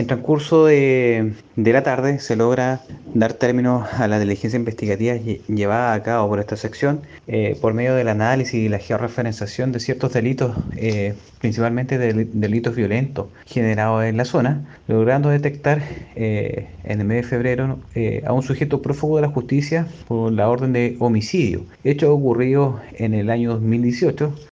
En transcurso de, la tarde se logra dar término a la diligencia investigativa llevada a cabo por esta sección eh, por medio del análisis y la georreferenciación de ciertos delitos, eh, principalmente delitos violentos generados en la zona, logrando detectar eh, en el mes de febrero a un sujeto prófugo de la justicia por la orden de homicidio, hecho ocurrido en el año 2018